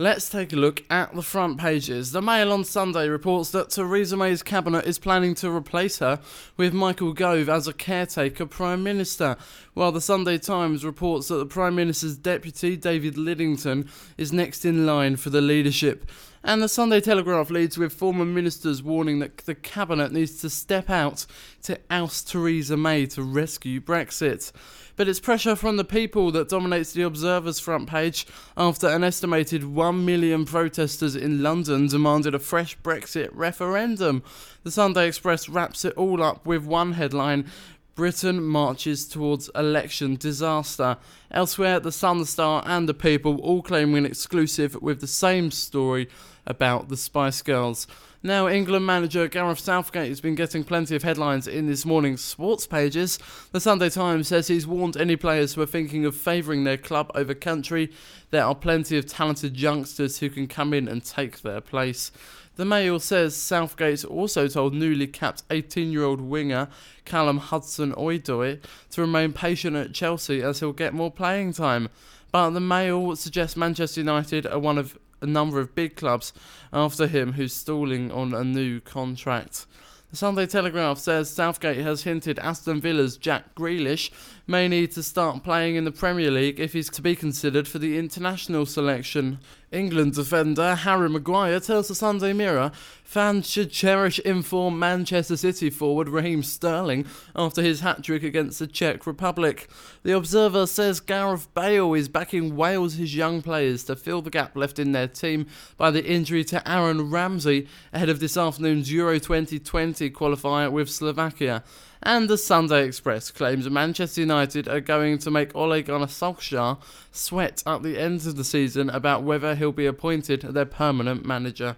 Let's take a look at the front pages. The Mail on Sunday reports that Theresa May's cabinet is planning to replace her with Michael Gove as a caretaker Prime Minister, while the Sunday Times reports that the Prime Minister's deputy, David Lidington, is next in line for the leadership. And the Sunday Telegraph leads with former ministers warning that the cabinet needs to step out to oust Theresa May to rescue Brexit. But it's pressure from the people that dominates the Observer's front page after an estimated 1 million protesters in London demanded a fresh Brexit referendum. The Sunday Express wraps it all up with one headline Britain marches towards election disaster. Elsewhere, the Sun, the Star, and the People all claim an exclusive with the same story about the Spice Girls. Now, England manager Gareth Southgate has been getting plenty of headlines in this morning's sports pages. The Sunday Times says he's warned any players who are thinking of favouring their club over country. There are plenty of talented youngsters who can come in and take their place. The Mail says Southgate also told newly capped 18 year old winger Callum Hudson Odoi to remain patient at Chelsea as he'll get more playing time. But the Mail suggests Manchester United are one of a number of big clubs after him who's stalling on a new contract. The Sunday Telegraph says Southgate has hinted Aston Villa's Jack Grealish may need to start playing in the Premier League if he's to be considered for the international selection. England defender Harry Maguire tells the Sunday Mirror fans should cherish informed Manchester City forward Raheem Sterling after his hat trick against the Czech Republic. The Observer says Gareth Bale is backing Wales' young players to fill the gap left in their team by the injury to Aaron Ramsey ahead of this afternoon's Euro 2020 qualifier with Slovakia. And the Sunday Express claims Manchester United are going to make Ole Gunnar Solskjaer sweat at the end of the season about whether he'll be appointed their permanent manager.